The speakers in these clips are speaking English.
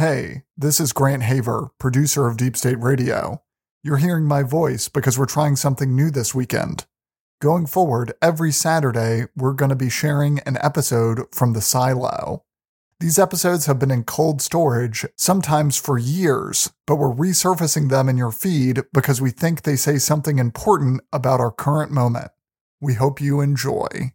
Hey, this is Grant Haver, producer of Deep State Radio. You're hearing my voice because we're trying something new this weekend. Going forward, every Saturday, we're going to be sharing an episode from the silo. These episodes have been in cold storage, sometimes for years, but we're resurfacing them in your feed because we think they say something important about our current moment. We hope you enjoy.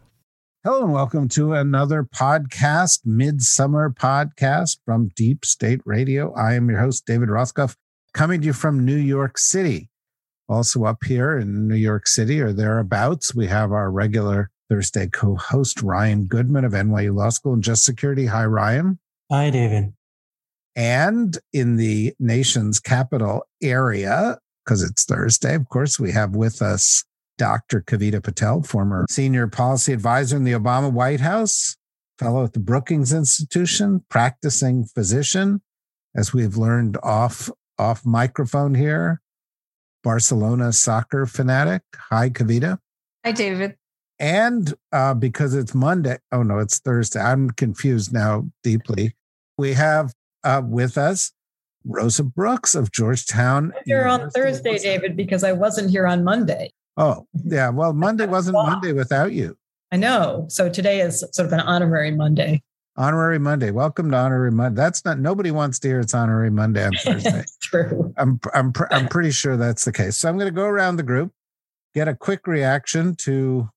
Hello and welcome to another podcast, Midsummer Podcast from Deep State Radio. I am your host, David Rothkopf, coming to you from New York City. Also up here in New York City or thereabouts, we have our regular Thursday co-host, Ryan Goodman of NYU Law School and Just Security. Hi, Ryan. Hi, David. And in the nation's capital area, because it's Thursday, of course, we have with us Dr. Kavita Patel, former senior policy advisor in the Obama White House, fellow at the Brookings Institution, practicing physician, as we've learned off off microphone here, Barcelona soccer fanatic. Hi, Kavita. Hi, David. And uh, because it's Monday, oh no, it's Thursday. I'm confused now deeply. We have uh, with us Rosa Brooks of Georgetown. You're on Thursday, David, because I wasn't here on Monday. Oh, yeah. Well, Monday wasn't Monday without you. I know. So today is sort of an honorary Monday. Honorary Monday. Welcome to Honorary Monday. That's not nobody wants to hear it's Honorary Monday on Thursday. True. I'm I'm pr- I'm pretty sure that's the case. So I'm going to go around the group, get a quick reaction to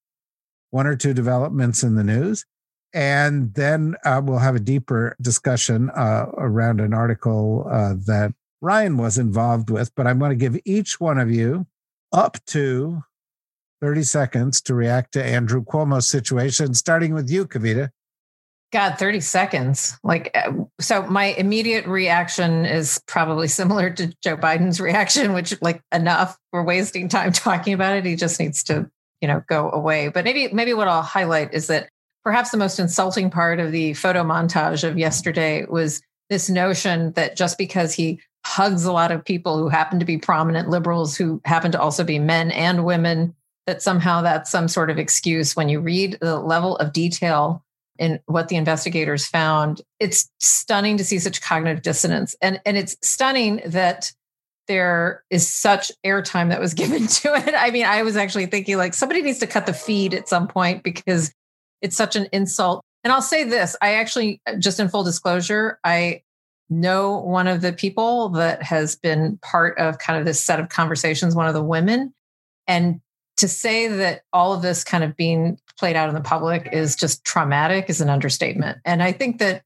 one or two developments in the news, and then uh, we'll have a deeper discussion uh, around an article uh, that Ryan was involved with. But I'm going to give each one of you up to 30 seconds to react to Andrew Cuomo's situation, starting with you, Kavita. God, 30 seconds. Like, uh, so my immediate reaction is probably similar to Joe Biden's reaction, which, like, enough. We're wasting time talking about it. He just needs to, you know, go away. But maybe, maybe what I'll highlight is that perhaps the most insulting part of the photo montage of yesterday was this notion that just because he hugs a lot of people who happen to be prominent liberals who happen to also be men and women that somehow that's some sort of excuse when you read the level of detail in what the investigators found. It's stunning to see such cognitive dissonance. And and it's stunning that there is such airtime that was given to it. I mean i was actually thinking like somebody needs to cut the feed at some point because it's such an insult. And i'll say this i actually just in full disclosure i know one of the people that has been part of kind of this set of conversations one of the women. And to say that all of this kind of being played out in the public is just traumatic is an understatement. And I think that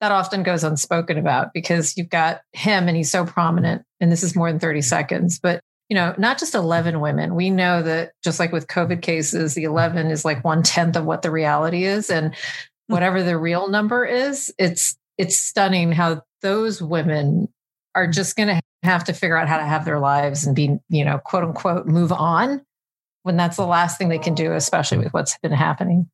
that often goes unspoken about because you've got him and he's so prominent and this is more than 30 seconds but you know not just 11 women we know that just like with covid cases the 11 is like one tenth of what the reality is and hmm. whatever the real number is it's it's stunning how those women are just going to have to figure out how to have their lives and be you know quote unquote move on when that's the last thing they can do, especially with what's been happening.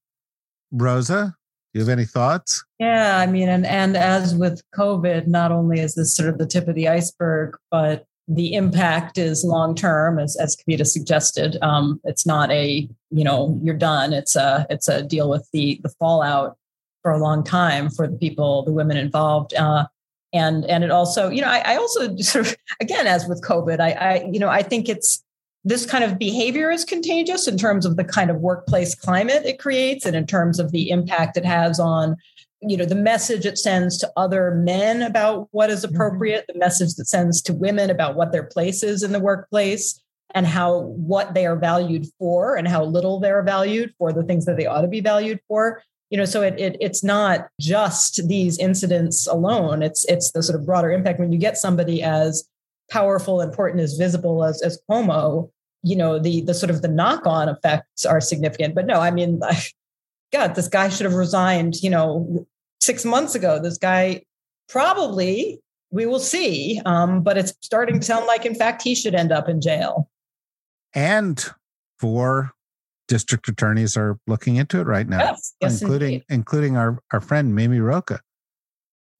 Rosa, do you have any thoughts? Yeah, I mean, and and as with COVID, not only is this sort of the tip of the iceberg, but the impact is long term, as as Kavita suggested. Um, it's not a you know you're done. It's a it's a deal with the the fallout for a long time for the people, the women involved. Uh, and and it also, you know, I, I also sort of again, as with COVID, I, I you know I think it's this kind of behavior is contagious in terms of the kind of workplace climate it creates and in terms of the impact it has on you know the message it sends to other men about what is mm-hmm. appropriate the message that sends to women about what their place is in the workplace and how what they are valued for and how little they're valued for the things that they ought to be valued for you know so it, it it's not just these incidents alone it's it's the sort of broader impact when you get somebody as powerful important as visible as as Cuomo, you know the the sort of the knock on effects are significant but no i mean God, this guy should have resigned, you know, six months ago. This guy probably, we will see. Um, but it's starting to sound like, in fact, he should end up in jail. And four district attorneys are looking into it right now, Yes, yes, including indeed. including our, our friend Mimi Roca.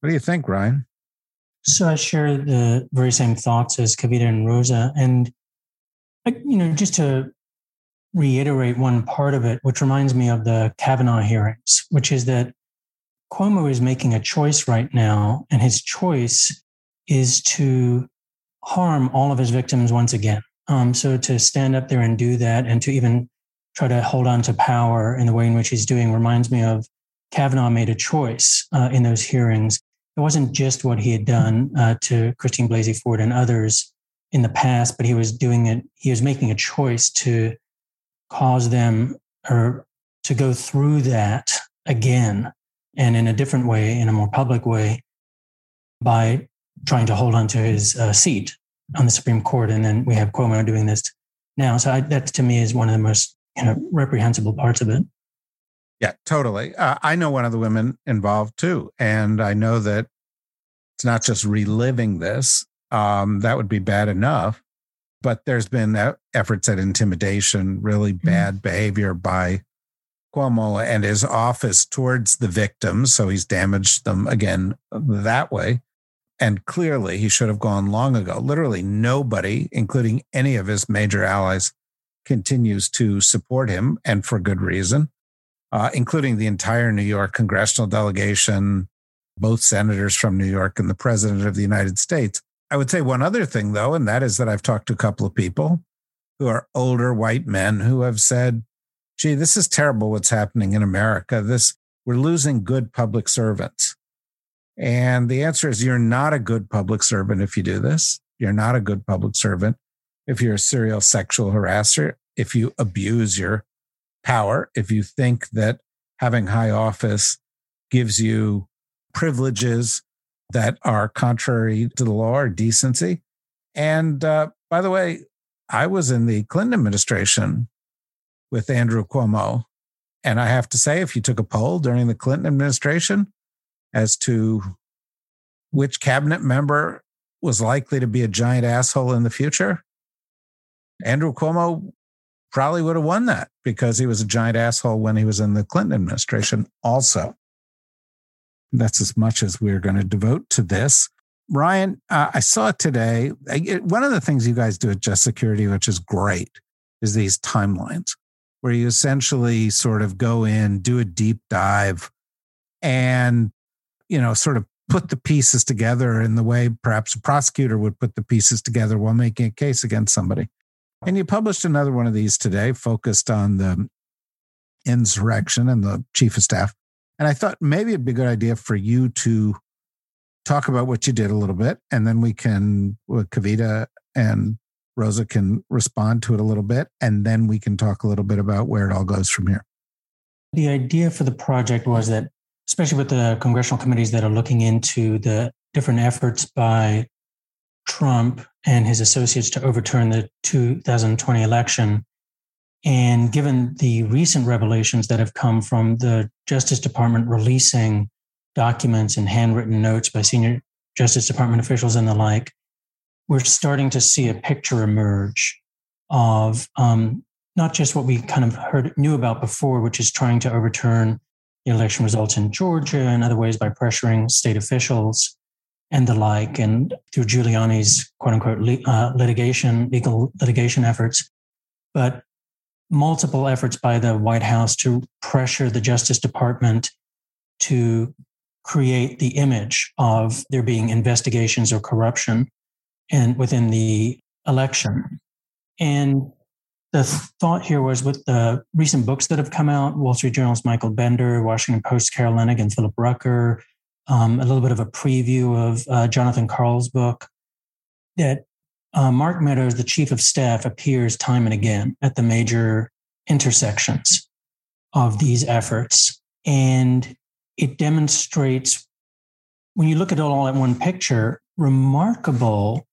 What do you think, Ryan? So I share the very same thoughts as Kavita and Rosa. And, I- you know, just to reiterate one part of it, which reminds me of the Kavanaugh hearings, which is that Cuomo is making a choice right now, and his choice is to harm all of his victims once again. Um, so to stand up there and do that and to even try to hold on to power in the way in which he's doing reminds me of Kavanaugh made a choice uh, in those hearings it wasn't just what he had done uh, to Christine Blasey Ford and others in the past, but he was doing it. He was making a choice to cause them or to go through that again and in a different way, in a more public way, by trying to hold on to his uh, seat on the Supreme Court. And then we have Cuomo doing this now. So I, that to me is one of the most you know, reprehensible parts of it. Yeah, totally. Uh, I know one of the women involved too, and I know that it's not just reliving this. Um, that would be bad enough, but there's been efforts at intimidation, really bad behavior by Cuomo and his office towards the victims. So he's damaged them again that way. And clearly, he should have gone long ago. Literally, nobody, including any of his major allies, continues to support him, and for good reason uh, including the entire New York congressional delegation, both senators from New York and the president of the United States. I would say one other thing, though, and that is that I've talked to a couple of people who are older white men who have said, gee, this is terrible what's happening in America. This we're losing good public servants. And the answer is you're not a good public servant if you do this. You're not a good public servant if you're a serial sexual harasser, if you abuse your power, if you think that having high office gives you privileges that are contrary to the law or decency. And uh, by the way, I was in the Clinton administration with Andrew Cuomo. And I have to say, if you took a poll during the Clinton administration as to which cabinet member was likely to be a giant asshole in the future, Andrew Cuomo probably would have won that because he was a giant asshole when he was in the Clinton administration, also. That's as much as we're going to devote to this. Ryan, uh, I saw today. I- One of the things you guys do at Just Security, which is great, is these timelines where you essentially sort of go in, do a deep dive, and you know, sort of put the pieces together in the way perhaps a prosecutor would put the pieces together while making a case against somebody. And you published another one of these today, focused on the insurrection and the chief of staff. And I thought maybe it'd be a good idea for you to talk about what you did a little bit, and then we can, well, Kavita and Rosa can respond to it a little bit, and then we can talk a little bit about where it all goes from here. The idea for the project was that, especially with the congressional committees that are looking into the different efforts by Trump and his associates to overturn the 2020 election, and given the recent revelations that have come from the Justice Department releasing documents and handwritten notes by senior Justice Department officials and the like, we're starting to see a picture emerge of um, not just what we kind of heard knew about before, which is trying to overturn the election results in Georgia and other ways by pressuring state officials and the like, and through Giuliani's quote unquote uh, litigation, legal litigation efforts, but multiple efforts by the White House to pressure the Justice Department to create the image of there being investigations or corruption and within the election. And the thought here was with the recent books that have come out Wall Street Journal's Michael Bender, Washington Post Carol and Philip Rucker, um, a little bit of a preview of uh, Jonathan Karl's book, that uh, Mark Meadows, the chief of staff, appears time and again at the major intersections of these efforts. And it demonstrates, when you look at it all in one picture, remarkable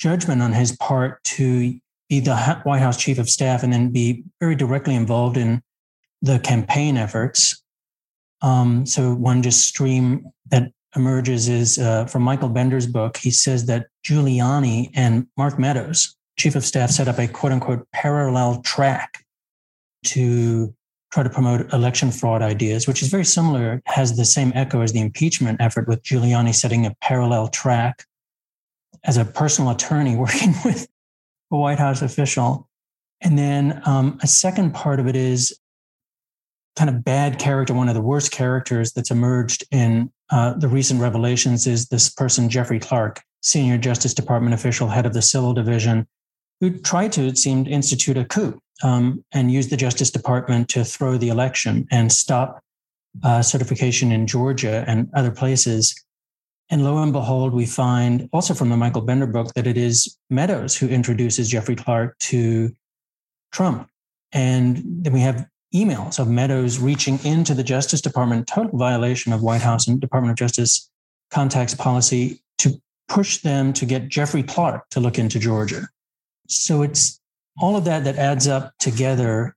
judgment on his part to be the White House chief of staff and then be very directly involved in the campaign efforts. Um, so one just stream that emerges is uh, from Michael Bender's book. He says that Giuliani and Mark Meadows, chief of staff, set up a quote unquote parallel track to try to promote election fraud ideas, which is very similar, has the same echo as the impeachment effort with Giuliani setting a parallel track as a personal attorney working with a White House official. And then um, a second part of it is kind of bad character, one of the worst characters that's emerged in uh, the recent revelations is this person, Jeffrey Clark, senior Justice Department official, head of the Civil Division, who tried to, it seemed, institute a coup um, and use the Justice Department to throw the election and stop uh, certification in Georgia and other places. And lo and behold, we find also from the Michael Bender book that it is Meadows who introduces Jeffrey Clark to Trump. And then we have emails of Meadows reaching into the Justice Department, total violation of White House and Department of Justice contacts policy to push them to get Jeffrey Clark to look into Georgia. So it's all of that that adds up together,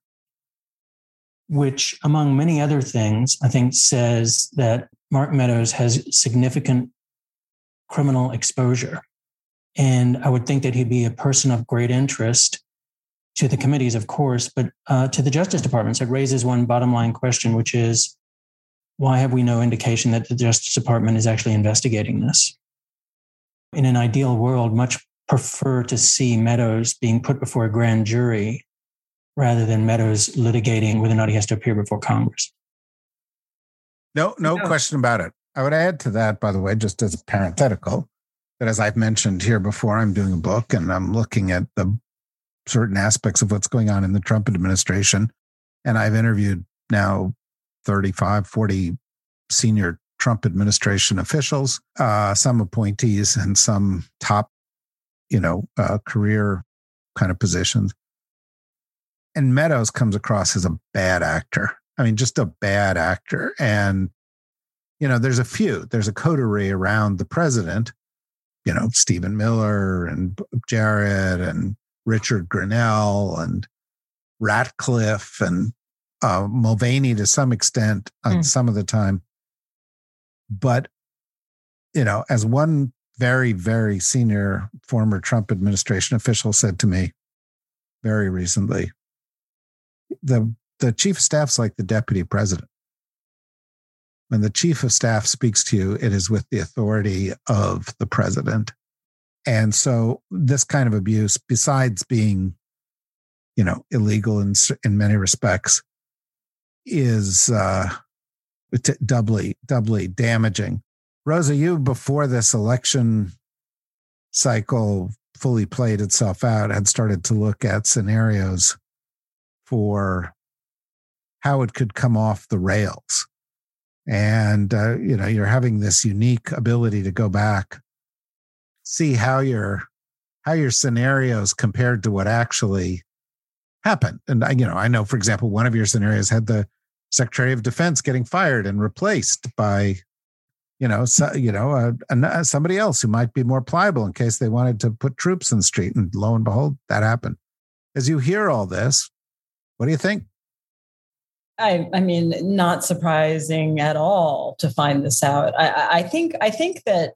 which, among many other things, I think says that Mark Meadows has significant criminal exposure. And I would think that he'd be a person of great interest to the committees, of course, but uh, to the Justice Department. So it raises one bottom line question, which is why have we no indication that the Justice Department is actually investigating this? In an ideal world, much prefer to see Meadows being put before a grand jury rather than Meadows litigating whether or not he has to appear before Congress. No, no question about it. I would add to that, by the way, just as a parenthetical, that as I've mentioned here before, I'm doing a book and I'm looking at the certain aspects of what's going on in the Trump administration. And I've interviewed now 35, 40 senior Trump administration officials, uh, some appointees and some top you know, uh, career kind of positions. And Meadows comes across as a bad actor. I mean, just a bad actor. And, you know, there's a few, there's a coterie around the president, you know, Stephen Miller and Jared and Richard Grenell and Ratcliffe and uh, Mulvaney to some extent on mm. some of the time. But, you know, as one very, very senior former Trump administration official said to me very recently the the chief of staff's like the deputy president. When the chief of staff speaks to you, it is with the authority of the president. And so this kind of abuse, besides being, you know, illegal in in many respects, is uh, doubly doubly damaging Rosa, you before this election cycle fully played itself out had started to look at scenarios for how it could come off the rails. And, uh, you know, you're having this unique ability to go back, see how your, how your scenarios compared to what actually happened. And, I, you know, I know, for example, one of your scenarios had the Secretary of Defense getting fired and replaced by you know, so, you know, uh, uh, somebody else who might be more pliable in case they wanted to put troops in the street. And lo and behold, that happened. As you hear all this, what do you think? I, I mean, not surprising at all to find this out. I, I think, I think that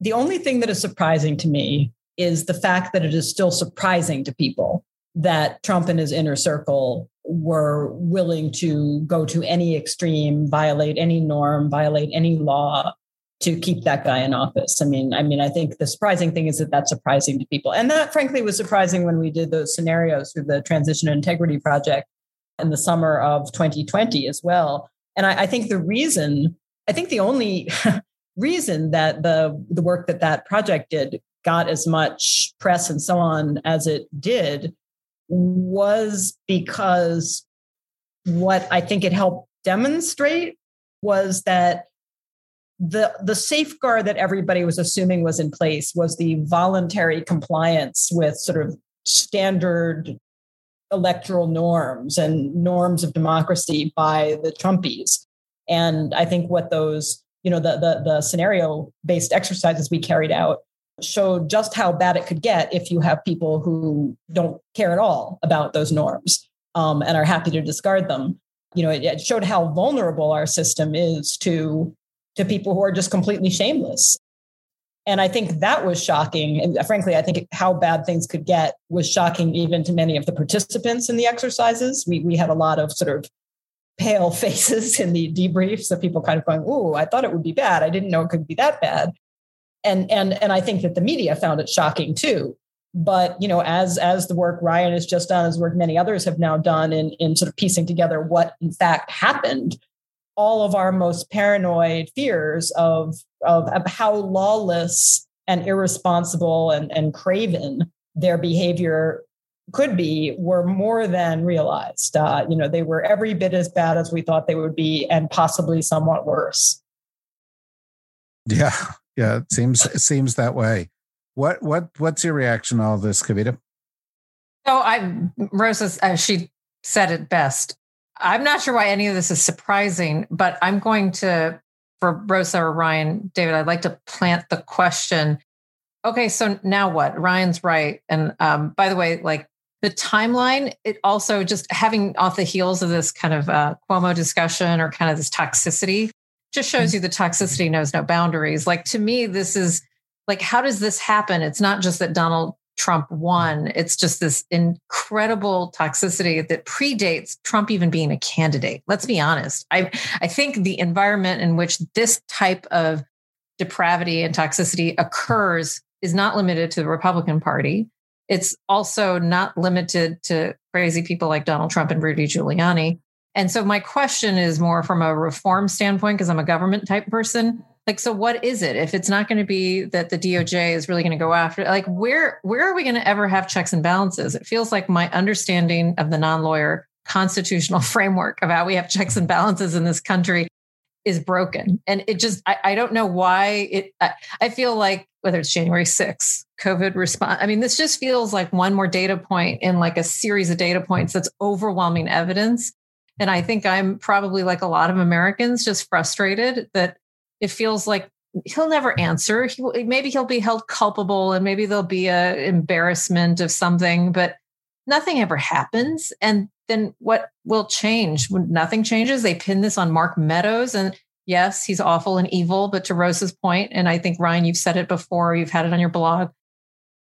the only thing that is surprising to me is the fact that it is still surprising to people that Trump and his inner circle were willing to go to any extreme, violate any norm, violate any law to keep that guy in office. I mean, I mean, I think the surprising thing is that that's surprising to people, and that frankly was surprising when we did those scenarios through the Transition Integrity Project in the summer of 2020 as well. And I, I think the reason, I think the only reason that the the work that that project did got as much press and so on as it did was because what I think it helped demonstrate was that the the safeguard that everybody was assuming was in place was the voluntary compliance with sort of standard electoral norms and norms of democracy by the Trumpies. And I think what those, you know, the the, the scenario based exercises we carried out showed just how bad it could get if you have people who don't care at all about those norms um, and are happy to discard them. you know, it, it showed how vulnerable our system is to to people who are just completely shameless. And I think that was shocking. And frankly, I think how bad things could get was shocking even to many of the participants in the exercises. We, we had a lot of sort of pale faces in the debriefs of people kind of going, "Ooh, I thought it would be bad. I didn't know it could be that bad." And and and I think that the media found it shocking too. But you know, as as the work Ryan has just done, as work many others have now done in in sort of piecing together what in fact happened, all of our most paranoid fears of of, of how lawless and irresponsible and, and craven their behavior could be were more than realized. Uh, you know, they were every bit as bad as we thought they would be, and possibly somewhat worse. Yeah, yeah, it seems it seems that way. What what what's your reaction to all this, Kavita? So I, Rosa, uh, she said it best. I'm not sure why any of this is surprising, but I'm going to, for Rosa or Ryan, David, I'd like to plant the question. Okay, so now what? Ryan's right. And um, by the way, like the timeline, it also just having off the heels of this kind of uh, Cuomo discussion or kind of this toxicity just shows you the toxicity knows no boundaries. Like to me, this is like, how does this happen? It's not just that Donald Trump won. It's just this incredible toxicity that predates Trump even being a candidate. Let's be honest. I, I think the environment in which this type of depravity and toxicity occurs is not limited to the Republican Party. It's also not limited to crazy people like Donald Trump and Rudy Giuliani. And so my question is more from a reform standpoint, because I'm a government type person. Like so what is it? If it's not going to be that the doj is really going to go after like where where are we going to ever have checks and balances? It feels like my understanding of the non-lawyer constitutional framework of how we have checks and balances in this country is broken. And it just i, I don't know why it I, I feel like whether it's january 6th covid response i mean this just feels like one more data point in like a series of data points that's overwhelming evidence and i think i'm probably like a lot of americans just frustrated that it feels like he'll never answer. He, maybe he'll be held culpable and maybe there'll be a embarrassment of something, but nothing ever happens. And then what will change when nothing changes? They pin this on Mark Meadows. And yes, he's awful and evil, but to Rose's point, and I think Ryan, you've said it before, you've had it on your blog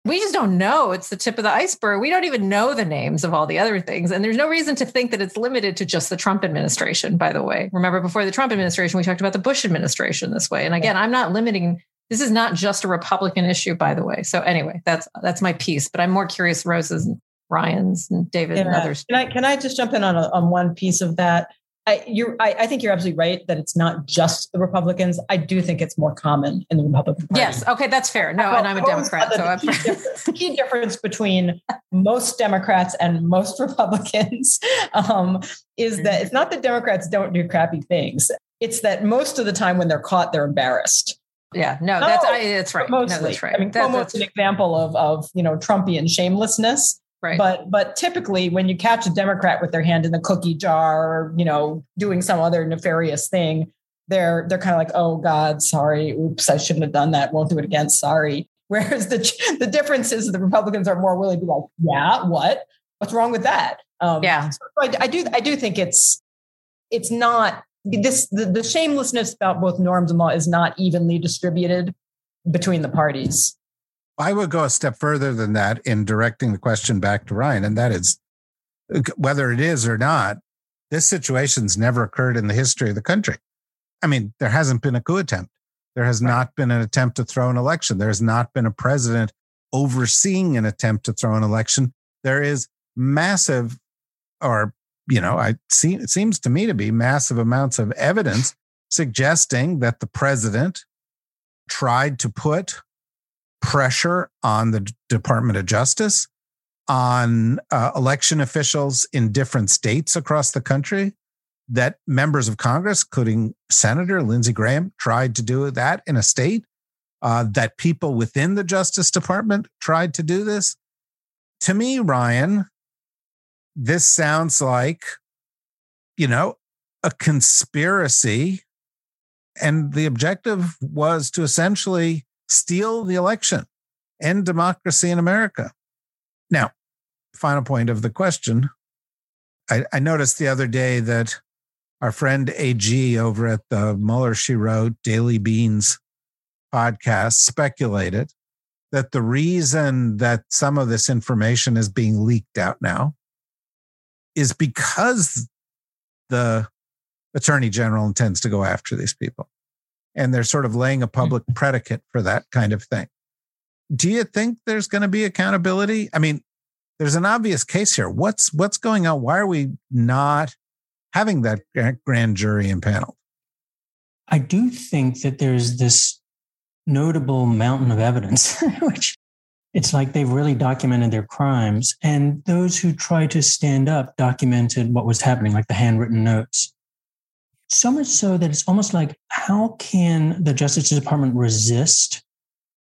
we just don't know. It's the tip of the iceberg. We don't even know the names of all the other things. And there's no reason to think that it's limited to just the Trump administration, by the way. Remember, before the Trump administration, we talked about the Bush administration this way. And again, I'm not limiting this is not just a Republican issue, by the way. So anyway, that's that's my piece. But I'm more curious, Rose's and Ryan's and David yeah. and others. Can I can I just jump in on a, on one piece of that? I, you're, I, I, think you're absolutely right that it's not just the Republicans. I do think it's more common in the Republican Party. Yes. Okay. That's fair. No, and I'm a Democrat. So the, key difference, key difference between most Democrats and most Republicans um, is that it's not that Democrats don't do crappy things. It's that most of the time when they're caught, they're embarrassed. Yeah, no, that's I, that's right. Mostly, no, that's right. I mean, that, Cuomo's an example of of you know Trumpian shamelessness. Right. But but typically when you catch a Democrat with their hand in the cookie jar or, you know, doing some other nefarious thing, they're they're kind of like, oh God, sorry, oops, I shouldn't have done that. Won't do it again. Sorry. Whereas the the difference is the Republicans are more willing to be like, yeah, what? What's wrong with that? Um, yeah. So I, I do I do think it's it's not this the, the shamelessness about both norms and law is not evenly distributed between the parties. I would go a step further than that in directing the question back to Ryan, and that is whether it is or not, this situation's never occurred in the history of the country. I mean, there hasn't been a coup attempt. There has not been an attempt to throw an election. There has not been a president overseeing an attempt to throw an election. There is massive, or, you know, I see, it seems to me to be massive amounts of evidence suggesting that the president tried to put pressure on the Department of Justice, on uh, election officials in different states across the country, that members of Congress, including Senator Lindsey Graham, tried to do that in a state, uh, that people within the Justice Department tried to do this. To me, Ryan, this sounds like, you know, a conspiracy. And the objective was to essentially steal the election, end democracy in America. Now, final point of the question. I, I noticed the other day that our friend AG over at the Mueller She Wrote Daily Beans podcast speculated that the reason that some of this information is being leaked out now is because the attorney general intends to go after these people. And they're sort of laying a hmm. public predicate for that kind of thing. Do you think there's going to be accountability? I mean, there's an obvious case here. What's what's going on? Why are we not having that grand jury impaneled? I do think that there's this notable mountain of evidence, which it's like they've really documented their crimes. And those who tried to stand up documented what was happening, like the handwritten notes. So much so that it's almost like, how can the Justice Department resist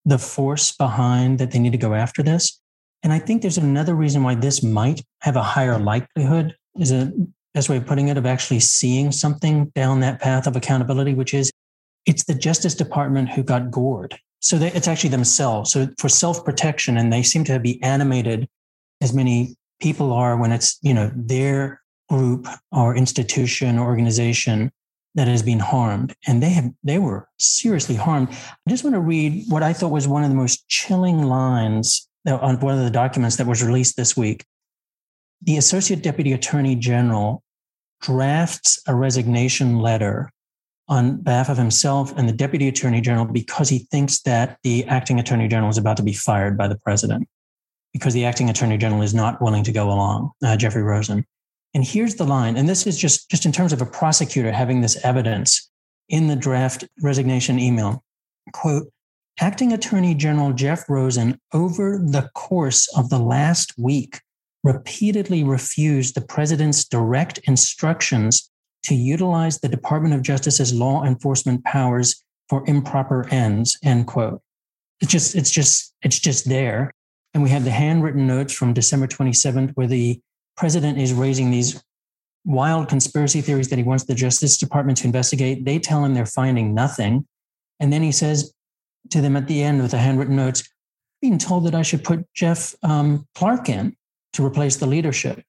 the force behind that they need to go after this? And I think there's another reason why this might have a higher likelihood, is a best way of putting it, of actually seeing something down that path of accountability, which is it's the Justice Department who got gored. So they, it's actually themselves. So for self protection, and they seem to be animated as many people are when it's you know their group or institution or organization that has been harmed. And they have they were seriously harmed. I just want to read what i thought was one of the most chilling lines on one of the documents that was released this week. The associate deputy attorney general drafts a resignation letter on behalf of himself and the deputy attorney general because he thinks that the acting attorney general is about to be fired by the president because the acting attorney general is not willing to go along. Uh, jeffrey rosen and here's the line, and this is just, just in terms of a prosecutor having this evidence in the draft resignation email. Quote, Acting Attorney General Jeff Rosen, over the course of the last week, repeatedly refused the president's direct instructions to utilize the Department of Justice's law enforcement powers for improper ends. End quote. It's just, it's just, it's just there. And we have the handwritten notes from December 27th, where the president is raising these wild conspiracy theories that he wants the Justice Department to investigate. They tell him they're finding nothing. And then he says to them at the end with the handwritten notes, being told that I should put Jeff um, Clark in to replace the leadership.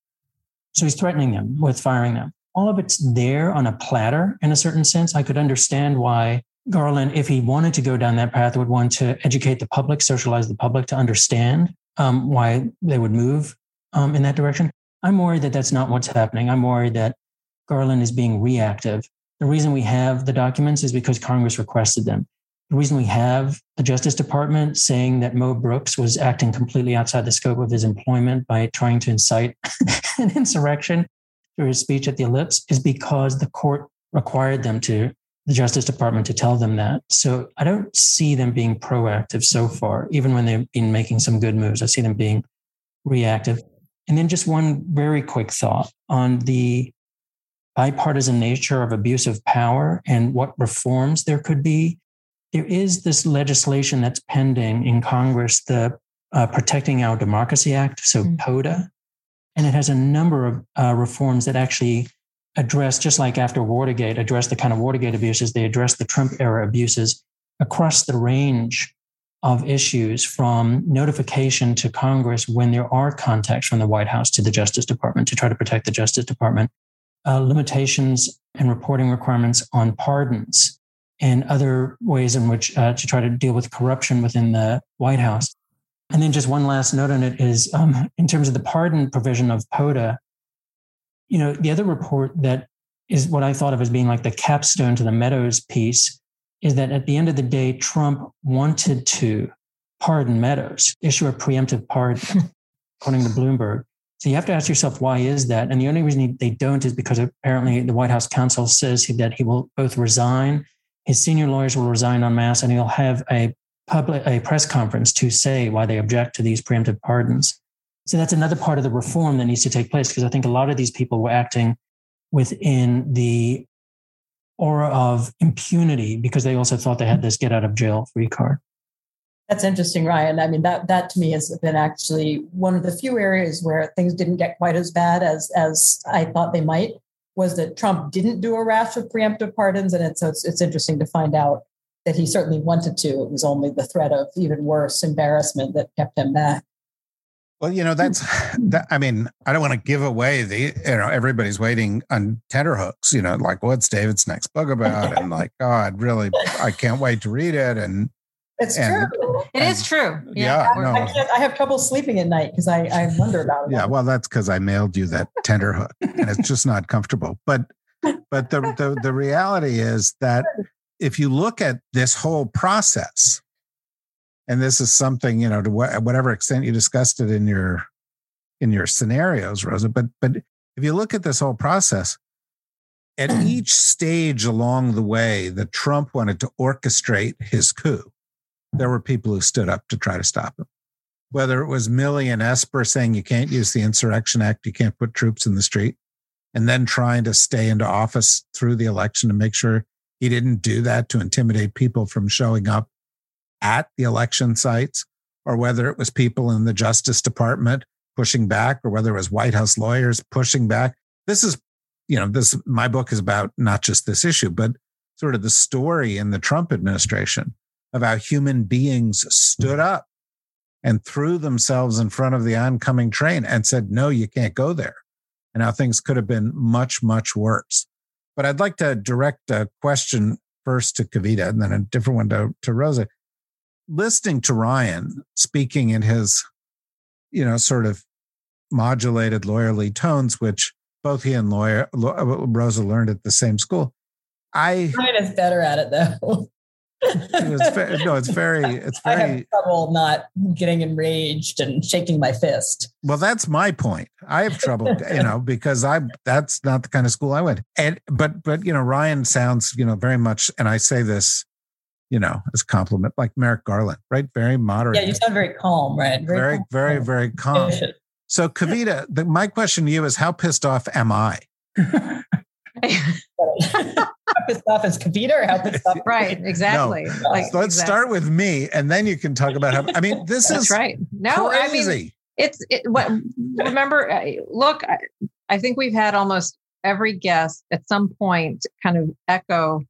So he's threatening them with firing them. All of it's there on a platter in a certain sense. I could understand why Garland, if he wanted to go down that path, would want to educate the public, socialize the public to understand um, why they would move um, in that direction. I'm worried that that's not what's happening. I'm worried that Garland is being reactive. The reason we have the documents is because Congress requested them. The reason we have the Justice Department saying that Mo Brooks was acting completely outside the scope of his employment by trying to incite an insurrection through his speech at the ellipse is because the court required them to, the Justice Department to tell them that. So I don't see them being proactive so far, even when they've been making some good moves. I see them being reactive. And then just one very quick thought on the bipartisan nature of abuse of power and what reforms there could be. There is this legislation that's pending in Congress, the uh, Protecting Our Democracy Act, so mm-hmm. PODA, and it has a number of uh, reforms that actually address, just like after Watergate, address the kind of Watergate abuses, they address the Trump era abuses across the range of issues from notification to Congress when there are contacts from the White House to the Justice Department to try to protect the Justice Department, uh, limitations and reporting requirements on pardons and other ways in which uh, to try to deal with corruption within the White House. And then just one last note on it is um, in terms of the pardon provision of PODA, you know, the other report that is what I thought of as being like the capstone to the Meadows piece is that at the end of the day, Trump wanted to pardon Meadows, issue a preemptive pardon, according to Bloomberg. So you have to ask yourself, why is that? And the only reason they don't is because apparently the White House counsel says that he will both resign, his senior lawyers will resign en masse, and he'll have a public a press conference to say why they object to these preemptive pardons. So that's another part of the reform that needs to take place because I think a lot of these people were acting within the aura of impunity because they also thought they had this get out of jail free card. That's interesting, Ryan. I mean, that that to me has been actually one of the few areas where things didn't get quite as bad as as I thought they might. Was that Trump didn't do a rash of preemptive pardons, and it's it's, it's interesting to find out that he certainly wanted to. It was only the threat of even worse embarrassment that kept him back. Well, you know, hmm. that's that. I mean, I don't want to give away the, you know, everybody's waiting on tenterhooks, you know, like what's David's next book about? And like, God, really, I can't wait to read it. And it's and, true. It and, is true. Yeah. I, no. I, can't, I have trouble sleeping at night because I, I wonder about it. Yeah. Well, that's because I mailed you that tenterhook and it's just not comfortable. But, but the, the, the reality is that if you look at this whole process, and this is something you know to wh- whatever extent you discussed it in your in your scenarios rosa but but if you look at this whole process at each stage along the way that trump wanted to orchestrate his coup there were people who stood up to try to stop him. Whether it was milley and esper saying you can't use the insurrection act you can't put troops in the street and then trying to stay into office through the election to make sure he didn't do that to intimidate people from showing up at the election sites, or whether it was people in the Justice Department pushing back, or whether it was White House lawyers pushing back. This is, you know, this, my book is about not just this issue, but sort of the story in the Trump administration of how human beings stood up and threw themselves in front of the oncoming train and said, no, you can't go there. And how things could have been much, much worse. But I'd like to direct a question first to Kavita and then a different one to, to Rosa listening to Ryan speaking in his, you know, sort of modulated lawyerly tones, which both he and lawyer uh, Rosa learned at the same school. I Ryan is better at it though. it was no, it's very, it's very. I have trouble not getting enraged and shaking my fist. Well, that's my point. I have trouble, you know, because I that's not the kind of school I went. And but but you know, Ryan sounds, you know, very much, and I say this you know, as a compliment, like Merrick Garland, right? Very moderate. Yeah, you sound very calm, right? Very, very, calm. very, very calm. So, Kavita, the, my question to you is how pissed off am I? how pissed off is Kavita or how pissed off? Right, exactly. No. Like, so let's exactly. start with me and then you can talk about how, I mean, this That's is right. No, crazy. I mean, it's it, what, remember, uh, look, I, I think we've had almost every guest at some point kind of echo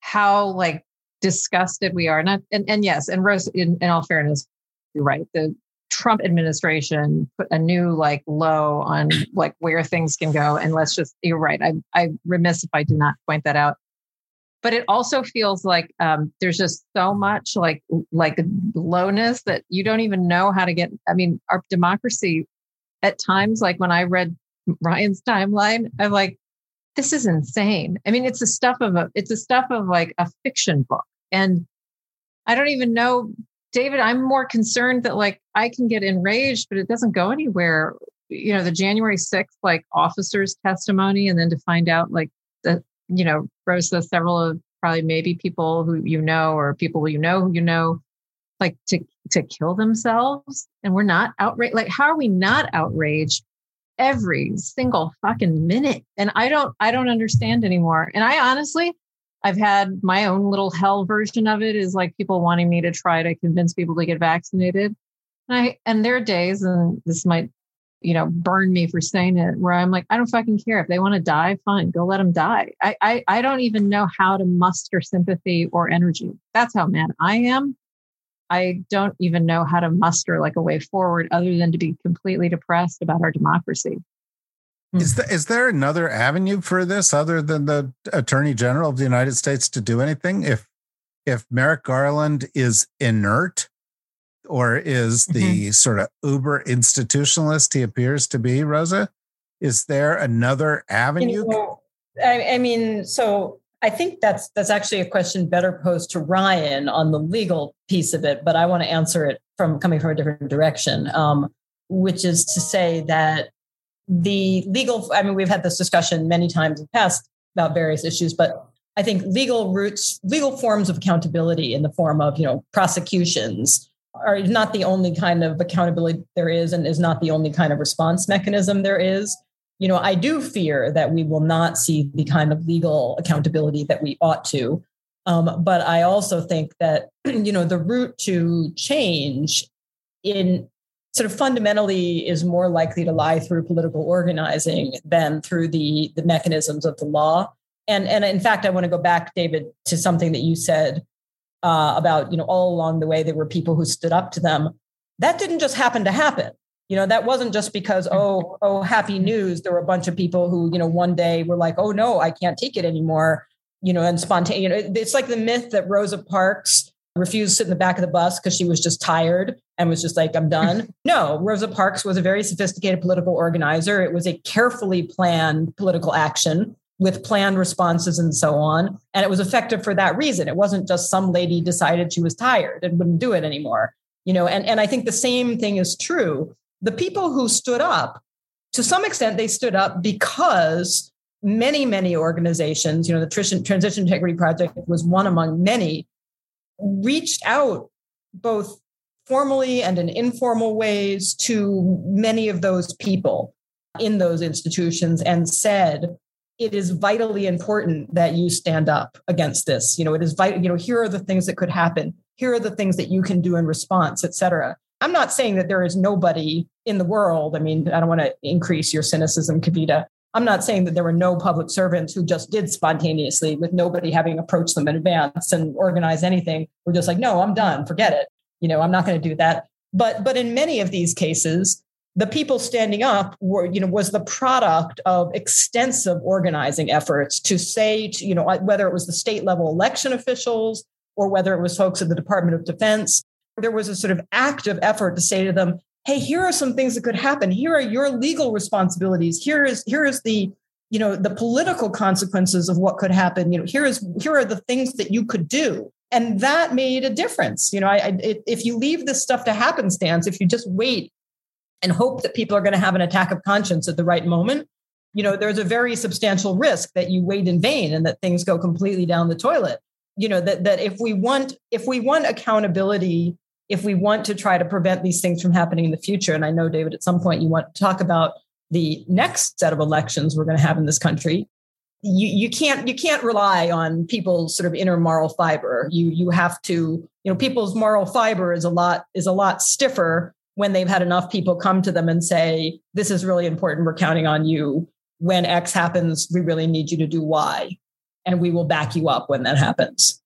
how like disgusted we are. Not and, and yes, and Rose, in, in all fairness, you're right. The Trump administration put a new like low on like where things can go. And let's just you're right. I I remiss if I do not point that out. But it also feels like um, there's just so much like like lowness that you don't even know how to get. I mean, our democracy at times, like when I read Ryan's timeline, I'm like, this is insane. I mean, it's the stuff of a it's the stuff of like a fiction book. And I don't even know, David, I'm more concerned that like I can get enraged, but it doesn't go anywhere. You know, the January 6th, like officers' testimony, and then to find out like that, you know, Rose says several of probably maybe people who you know or people you know who you know, like to to kill themselves. And we're not outraged. Like, how are we not outraged every single fucking minute and i don't i don't understand anymore and i honestly i've had my own little hell version of it is like people wanting me to try to convince people to get vaccinated. And i and there are days and this might you know burn me for saying it where i'm like i don't fucking care. If they want to die fine. Go let them die. I, I i don't even know how to muster sympathy or energy. That's how mad i am. I don't even know how to muster like a way forward other than to be completely depressed about our democracy. Is, the, is there another avenue for this other than the Attorney General of the United States to do anything? If if Merrick Garland is inert or is the mm-hmm. sort of uber institutionalist he appears to be, Rosa, is there another avenue? You know, I, I mean, so I think that's that's actually a question better posed to Ryan on the legal piece of it, but I want to answer it from coming from a different direction, um, which is to say that the legal. I mean, we've had this discussion many times in the past about various issues, but I think legal routes, legal forms of accountability in the form of you know prosecutions are not the only kind of accountability there is, and is not the only kind of response mechanism there is you know, I do fear that we will not see the kind of legal accountability that we ought to. Um, but I also think that, you know, the route to change in sort of fundamentally is more likely to lie through political organizing than through the, the mechanisms of the law. And, and in fact, I want to go back, David, to something that you said uh, about, you know, all along the way, there were people who stood up to them. That didn't just happen to happen You know, that wasn't just because, oh, oh, happy news. There were a bunch of people who, you know, one day were like, oh no, I can't take it anymore. You know, and spontaneous. You know, it's like the myth that Rosa Parks refused to sit in the back of the bus because she was just tired and was just like, I'm done. no, Rosa Parks was a very sophisticated political organizer. It was a carefully planned political action with planned responses and so on. And it was effective for that reason. It wasn't just some lady decided she was tired and wouldn't do it anymore. You know, and, and I think the same thing is true. The people who stood up, to some extent, they stood up because many, many organizations, you know, the Transition Integrity Project was one among many, reached out both formally and in informal ways to many of those people in those institutions and said, it is vitally important that you stand up against this. You know, it is vital, you know, here are the things that could happen. Here are the things that you can do in response, et cetera. I'm not saying that there is nobody in the world. I mean, I don't want to increase your cynicism, Kavita. I'm not saying that there were no public servants who just did spontaneously with nobody having approached them in advance and organized anything. We're just like, no, I'm done. Forget it. You know, I'm not going to do that. But but in many of these cases, the people standing up were, you know, was the product of extensive organizing efforts to say, to, you know, uh, whether it was the state level election officials or whether it was folks at the Department of Defense, there was a sort of active effort to say to them, hey, here are some things that could happen. Here are your legal responsibilities. Here is here is the you know the political consequences of what could happen. You know, here is here are the things that you could do and that made a difference you know I, I, if you leave this stuff to happenstance if you just wait and hope that people are going to have an attack of conscience at the right moment, you know, there's a very substantial risk that you wait in vain and that things go completely down the toilet. You know, that that if we want if we want accountability, if we want to try to prevent these things from happening in the future, and I know David, at some point you want to talk about the next set of elections we're going to have in this country. You, you can't you can't rely on people's sort of inner moral fiber. You you have to you know people's moral fiber is a lot is a lot stiffer when they've had enough people come to them and say, This is really important. We're counting on you. When X happens, we really need you to do Y. And we will back you up when that happens.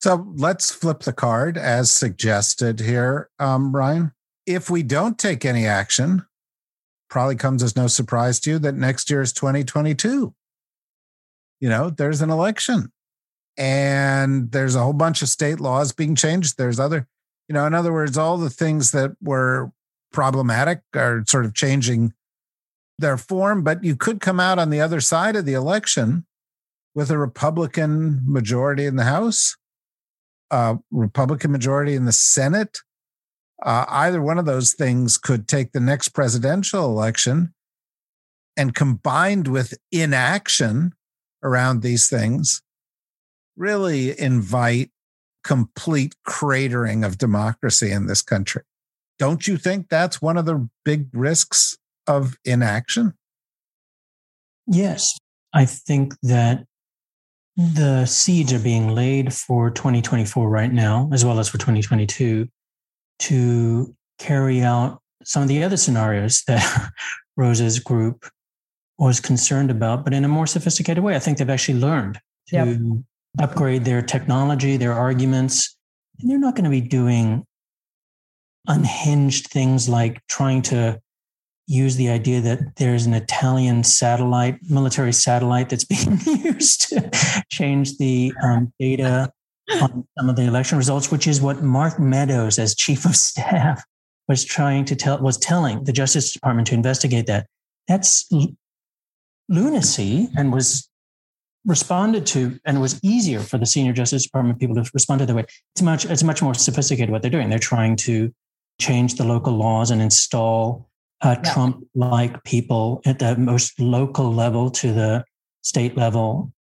So let's flip the card as suggested here, um, Ryan. If we don't take any action, probably comes as no surprise to you that next year is 2022. You know, there's an election and there's a whole bunch of state laws being changed. There's other you know, in other words, all the things that were problematic are sort of changing their form, but you could come out on the other side of the election with a Republican majority in the House, a Republican majority in the Senate. Uh, either one of those things could take the next presidential election and combined with inaction around these things, really invite complete cratering of democracy in this country. Don't you think that's one of the big risks of inaction? Yes. I think that the seeds are being laid for 2024 right now, as well as for 2022, to carry out some of the other scenarios that Rosa's group was concerned about, but in a more sophisticated way. I think they've actually learned to yep upgrade their technology, their arguments. And they're not going to be doing unhinged things like trying to use the idea that there's an Italian satellite, military satellite that's being used to change the um, data on some of the election results, which is what Mark Meadows, as chief of staff, was trying to tell, was telling the Justice Department to investigate that. That's lunacy and was responded to, and was easier for the senior Justice Department people to respond to that way. It's much it's much more sophisticated what they're doing. They're trying to change the local laws and install uh, yeah. Trump-like people at the most local level to the state level.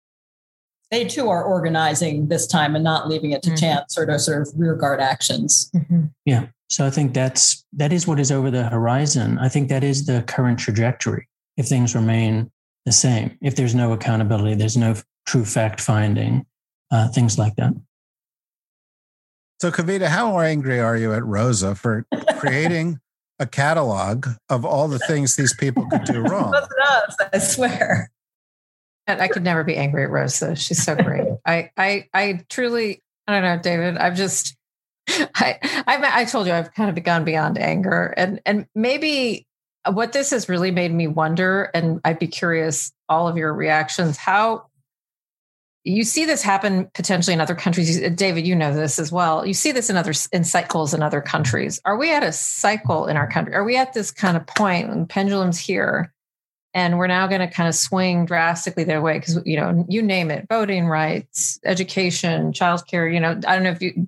They too are organizing this time and not leaving it to mm-hmm. chance or to sort of rearguard actions. Mm-hmm. Yeah. So I think that's that is what is over the horizon. I think that is the current trajectory. If things remain the same. If there's no accountability, there's no true fact finding, uh, things like that. So, Kavita, how angry are you at Rosa for creating a catalog of all the things these people could do wrong? us, I swear. And I could never be angry at Rosa. She's so great. I, I, I truly, I don't know, David. I've just, I, I I told you I've kind of gone beyond anger, and and maybe what this has really made me wonder, and I'd be curious all of your reactions. How you see this happen potentially in other countries. David you know this as well. You see this in other in cycles in other countries. Are we at a cycle in our country? Are we at this kind of point when pendulum's here and we're now going to kind of swing drastically their way because you know you name it voting rights education childcare you know i don't know if you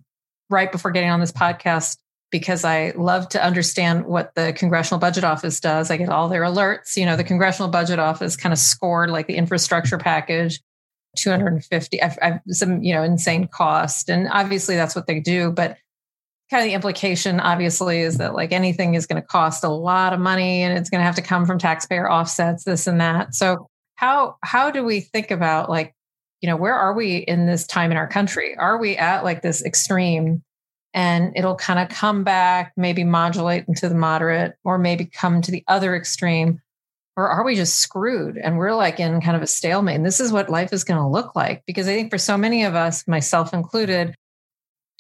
right before getting on this podcast because i love to understand what the congressional budget office does i get all their alerts you know the congressional budget office kind of scored like the infrastructure package 250 I've, I've some you know insane cost. And obviously that's what they do but kind of the implication obviously is that like anything is going to cost a lot of money and it's going to have to come from taxpayer offsets this and that. So how how do we think about like you know where are we in this time in our country? Are we at like this extreme and it'll kind of come back maybe modulate into the moderate or maybe come to the other extreme or are we just screwed? And we're like in kind of a stalemate. And this is what life is going to look like because i think for so many of us myself included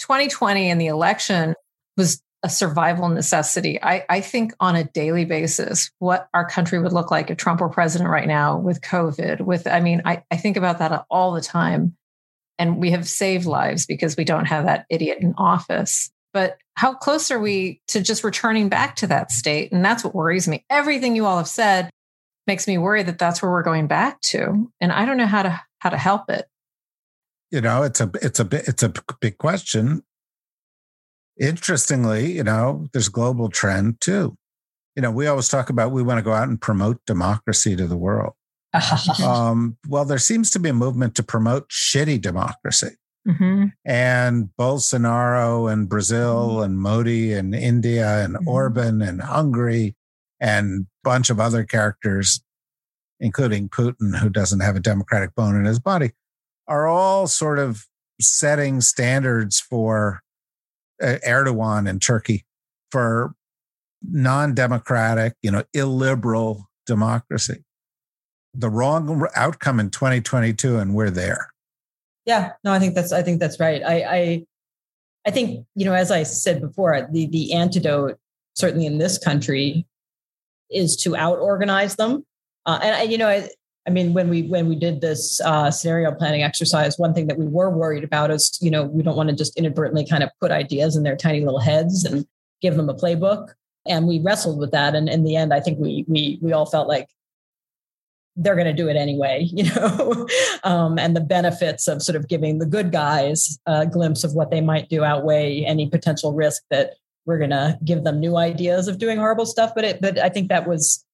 2020 and the election was a survival necessity. I, I think on a daily basis what our country would look like if trump were president right now with covid with i mean i, I think about that all the time. And we have saved lives because we don't have that idiot in office. But how close are we to just returning back to that state? And that's what worries me. Everything you all have said makes me worry that that's where we're going back to and i don't know how to how to help it you know it's a it's a it's a big question interestingly you know there's global trend too you know we always talk about we want to go out and promote democracy to the world um, well there seems to be a movement to promote shitty democracy mm-hmm. and bolsonaro and brazil mm-hmm. and modi and india and mm-hmm. orban and hungary and bunch of other characters, including Putin, who doesn't have a democratic bone in his body, are all sort of setting standards for uh, Erdogan in Turkey for non-democratic, you know, illiberal democracy. The wrong outcome in 2022, and we're there. Yeah, no, I think that's I think that's right. I I, I think you know, as I said before, the the antidote certainly in this country is to out organize them. Uh, and you know, I, I, mean, when we when we did this uh, scenario planning exercise, one thing that we were worried about is, you know, we don't want to just inadvertently kind of put ideas in their tiny little heads and give them a playbook. And we wrestled with that, and in the end, I think we we we all felt like they're going to do it anyway, you know, um, and the benefits of sort of giving the good guys a glimpse of what they might do outweigh any potential risk that we're going to give them new ideas of doing horrible stuff but it but i think that was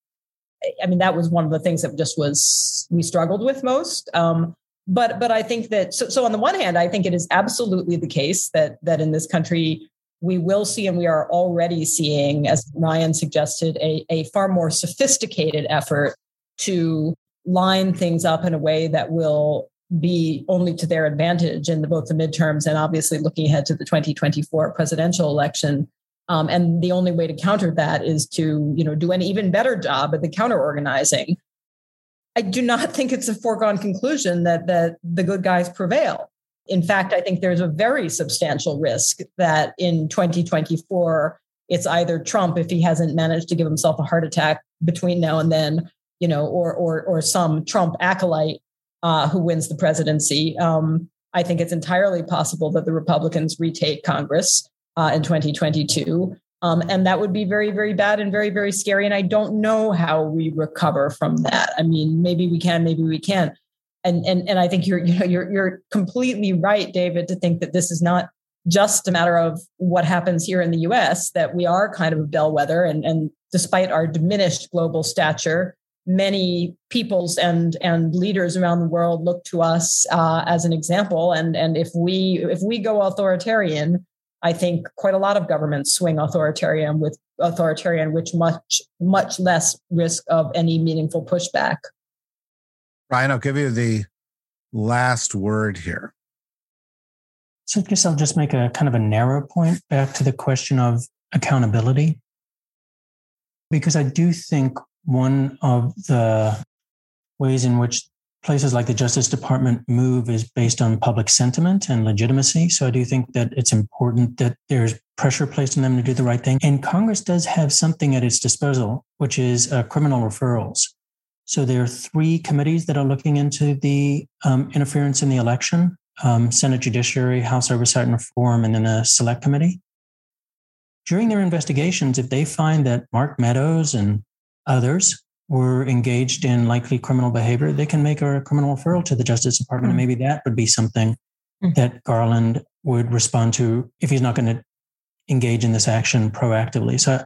i mean that was one of the things that just was we struggled with most. Um, but but i think that so, so on the one hand i think it is absolutely the case that that in this country we will see and we are already seeing as ryan suggested a, a far more sophisticated effort to line things up in a way that will be only to their advantage in the, both the midterms and obviously looking ahead to the 2024 presidential election um, and the only way to counter that is to, you know, do an even better job at the counter organizing. I do not think it's a foregone conclusion that that the good guys prevail. In fact, I think there's a very substantial risk that in 2024 it's either Trump if he hasn't managed to give himself a heart attack between now and then, you know, or or or some Trump acolyte uh, who wins the presidency. Um, I think it's entirely possible that the Republicans retake Congress uh, in 2022. Um, and that would be very, very bad and very, very scary. And I don't know how we recover from that. I mean, maybe we can, maybe we can't. And and and I think you're you know you're you're completely right, David, to think that this is not just a matter of what happens here in the U.S. That we are kind of a bellwether, and and despite our diminished global stature, many peoples and and leaders around the world look to us uh, as an example. And and if we if we go authoritarian, I think quite a lot of governments swing authoritarian with authoritarian, which much much less risk of any meaningful pushback. Ryan, I'll give you the last word here. So I guess I'll just make a kind of a narrow point back to the question of accountability. Because I do think one of the ways in which places like the Justice Department move is based on public sentiment and legitimacy. So I do think that it's important that there's pressure placed on them to do the right thing. And Congress does have something at its disposal, which is uh, criminal referrals. So there are three committees that are looking into the um, interference in the election um, Senate Judiciary, House Oversight and Reform, and then a select committee. During their investigations, if they find that Mark Meadows and others were engaged in likely criminal behavior, they can make a criminal referral to the Justice Department. Mm-hmm. And maybe that would be something mm-hmm. that Garland would respond to if he's not going to engage in this action proactively. So,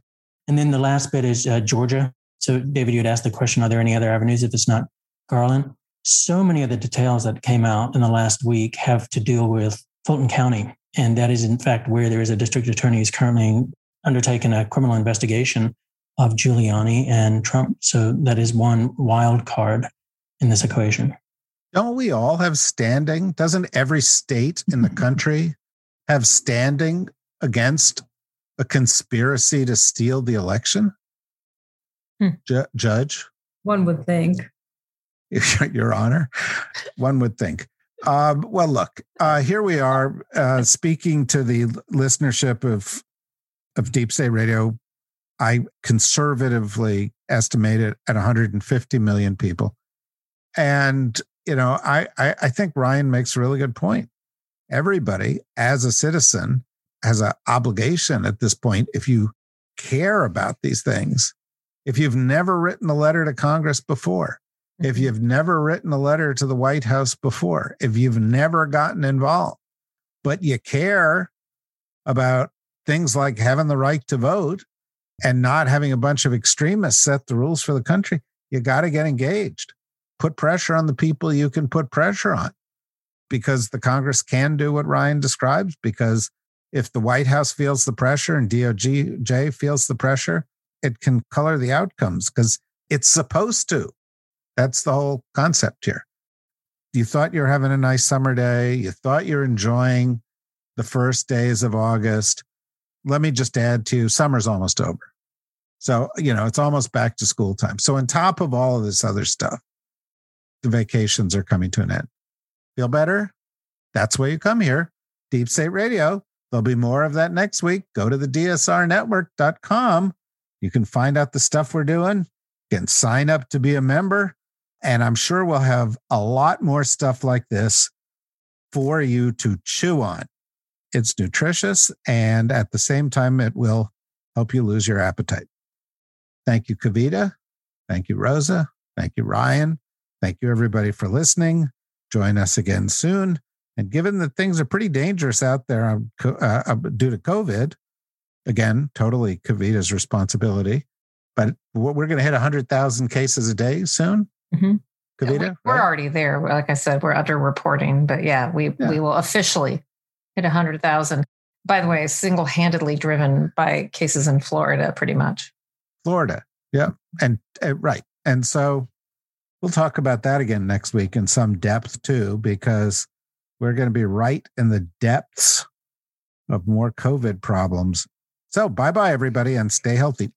and then the last bit is uh, Georgia. So, David, you had asked the question Are there any other avenues if it's not Garland? So many of the details that came out in the last week have to deal with Fulton County. And that is, in fact, where there is a district attorney who's currently undertaken a criminal investigation of Giuliani and Trump. So that is one wild card in this equation. Don't we all have standing? Doesn't every state in the country have standing against a conspiracy to steal the election? Hmm. Ju- judge? One would think. Your Honor, one would think. Um, well, look, uh, here we are uh, speaking to the listenership of of Deep State Radio I conservatively estimate it at 150 million people. And, you know, I, I, I think Ryan makes a really good point. Everybody, as a citizen, has an obligation at this point, if you care about these things, if you've never written a letter to Congress before, if mm-hmm. you've never written a letter to the White House before, if you've never gotten involved, but you care about things like having the right to vote and not having a bunch of extremists set the rules for the country, you got to get engaged. Put pressure on the people you can put pressure on because the Congress can do what Ryan describes. Because if the White House feels the pressure and DOJ feels the pressure, it can color the outcomes because it's supposed to. That's the whole concept here. You thought you were having a nice summer day. You thought you're enjoying the first days of August. Let me just add to summer's almost over. So, you know, it's almost back to school time. So, on top of all of this other stuff, the vacations are coming to an end. Feel better? That's why you come here. Deep State Radio. There'll be more of that next week. Go to the DSRnetwork.com. You can find out the stuff we're doing. You can sign up to be a member. And I'm sure we'll have a lot more stuff like this for you to chew on. It's nutritious and at the same time, it will help you lose your appetite. Thank you, Kavita. Thank you, Rosa. Thank you, Ryan. Thank you, everybody, for listening. Join us again soon. And given that things are pretty dangerous out there uh, uh, due to COVID, again, totally Kavita's responsibility. But we're going to hit 100,000 cases a day soon. Mm-hmm. Kavita, yeah, we're, right? already there. Like I said, we're under reporting, but yeah, we yeah. we will officially hit 100,000. By the way, single handedly driven by cases in Florida, pretty much. Florida. Yeah. And uh, right. And so we'll talk about that again next week in some depth too, because we're going to be right in the depths of more COVID problems. So bye bye, everybody, and stay healthy.